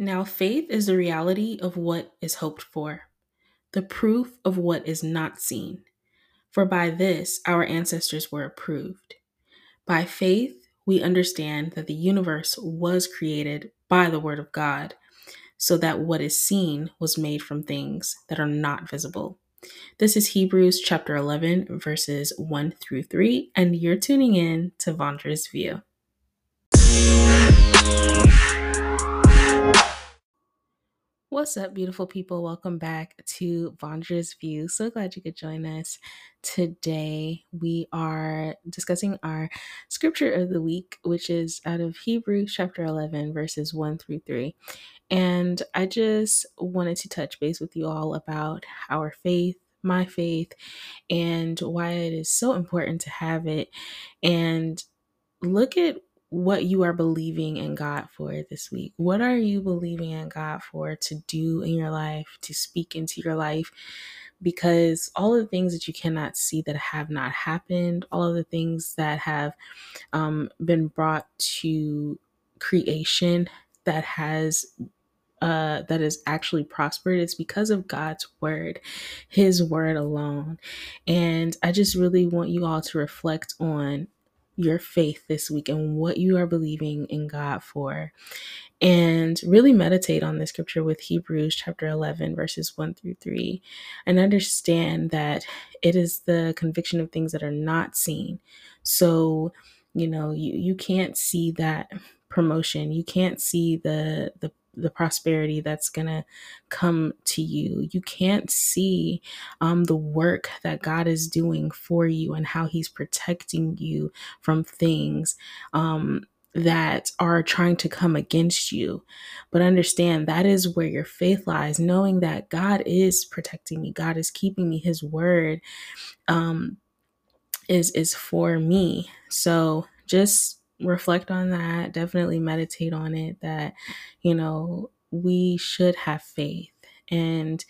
Now, faith is the reality of what is hoped for, the proof of what is not seen. For by this our ancestors were approved. By faith, we understand that the universe was created by the Word of God, so that what is seen was made from things that are not visible. This is Hebrews chapter 11, verses 1 through 3, and you're tuning in to Vondra's View. What's up, beautiful people? Welcome back to Vondra's View. So glad you could join us today. We are discussing our scripture of the week, which is out of Hebrews chapter 11, verses 1 through 3. And I just wanted to touch base with you all about our faith, my faith, and why it is so important to have it. And look at what you are believing in God for this week. What are you believing in God for to do in your life, to speak into your life? Because all of the things that you cannot see that have not happened, all of the things that have um, been brought to creation that has uh, that is actually prospered, it's because of God's word, His word alone. And I just really want you all to reflect on your faith this week and what you are believing in God for. And really meditate on the scripture with Hebrews chapter 11, verses 1 through 3, and understand that it is the conviction of things that are not seen. So, you know, you, you can't see that promotion, you can't see the, the the prosperity that's going to come to you. You can't see um, the work that God is doing for you and how He's protecting you from things. Um, that are trying to come against you. But understand that is where your faith lies, knowing that God is protecting me, God is keeping me, His word um, is is for me. So just reflect on that, definitely meditate on it that, you know, we should have faith. And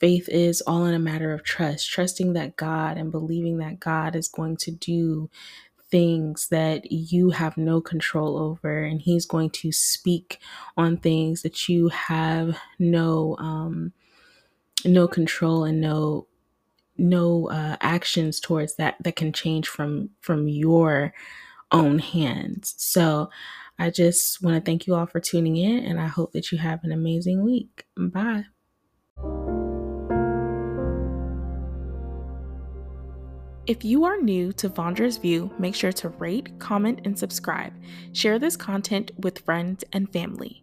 faith is all in a matter of trust, trusting that God and believing that God is going to do things that you have no control over and he's going to speak on things that you have no um no control and no no uh, actions towards that that can change from from your own hands. So I just want to thank you all for tuning in, and I hope that you have an amazing week. Bye. If you are new to Vondra's View, make sure to rate, comment, and subscribe. Share this content with friends and family.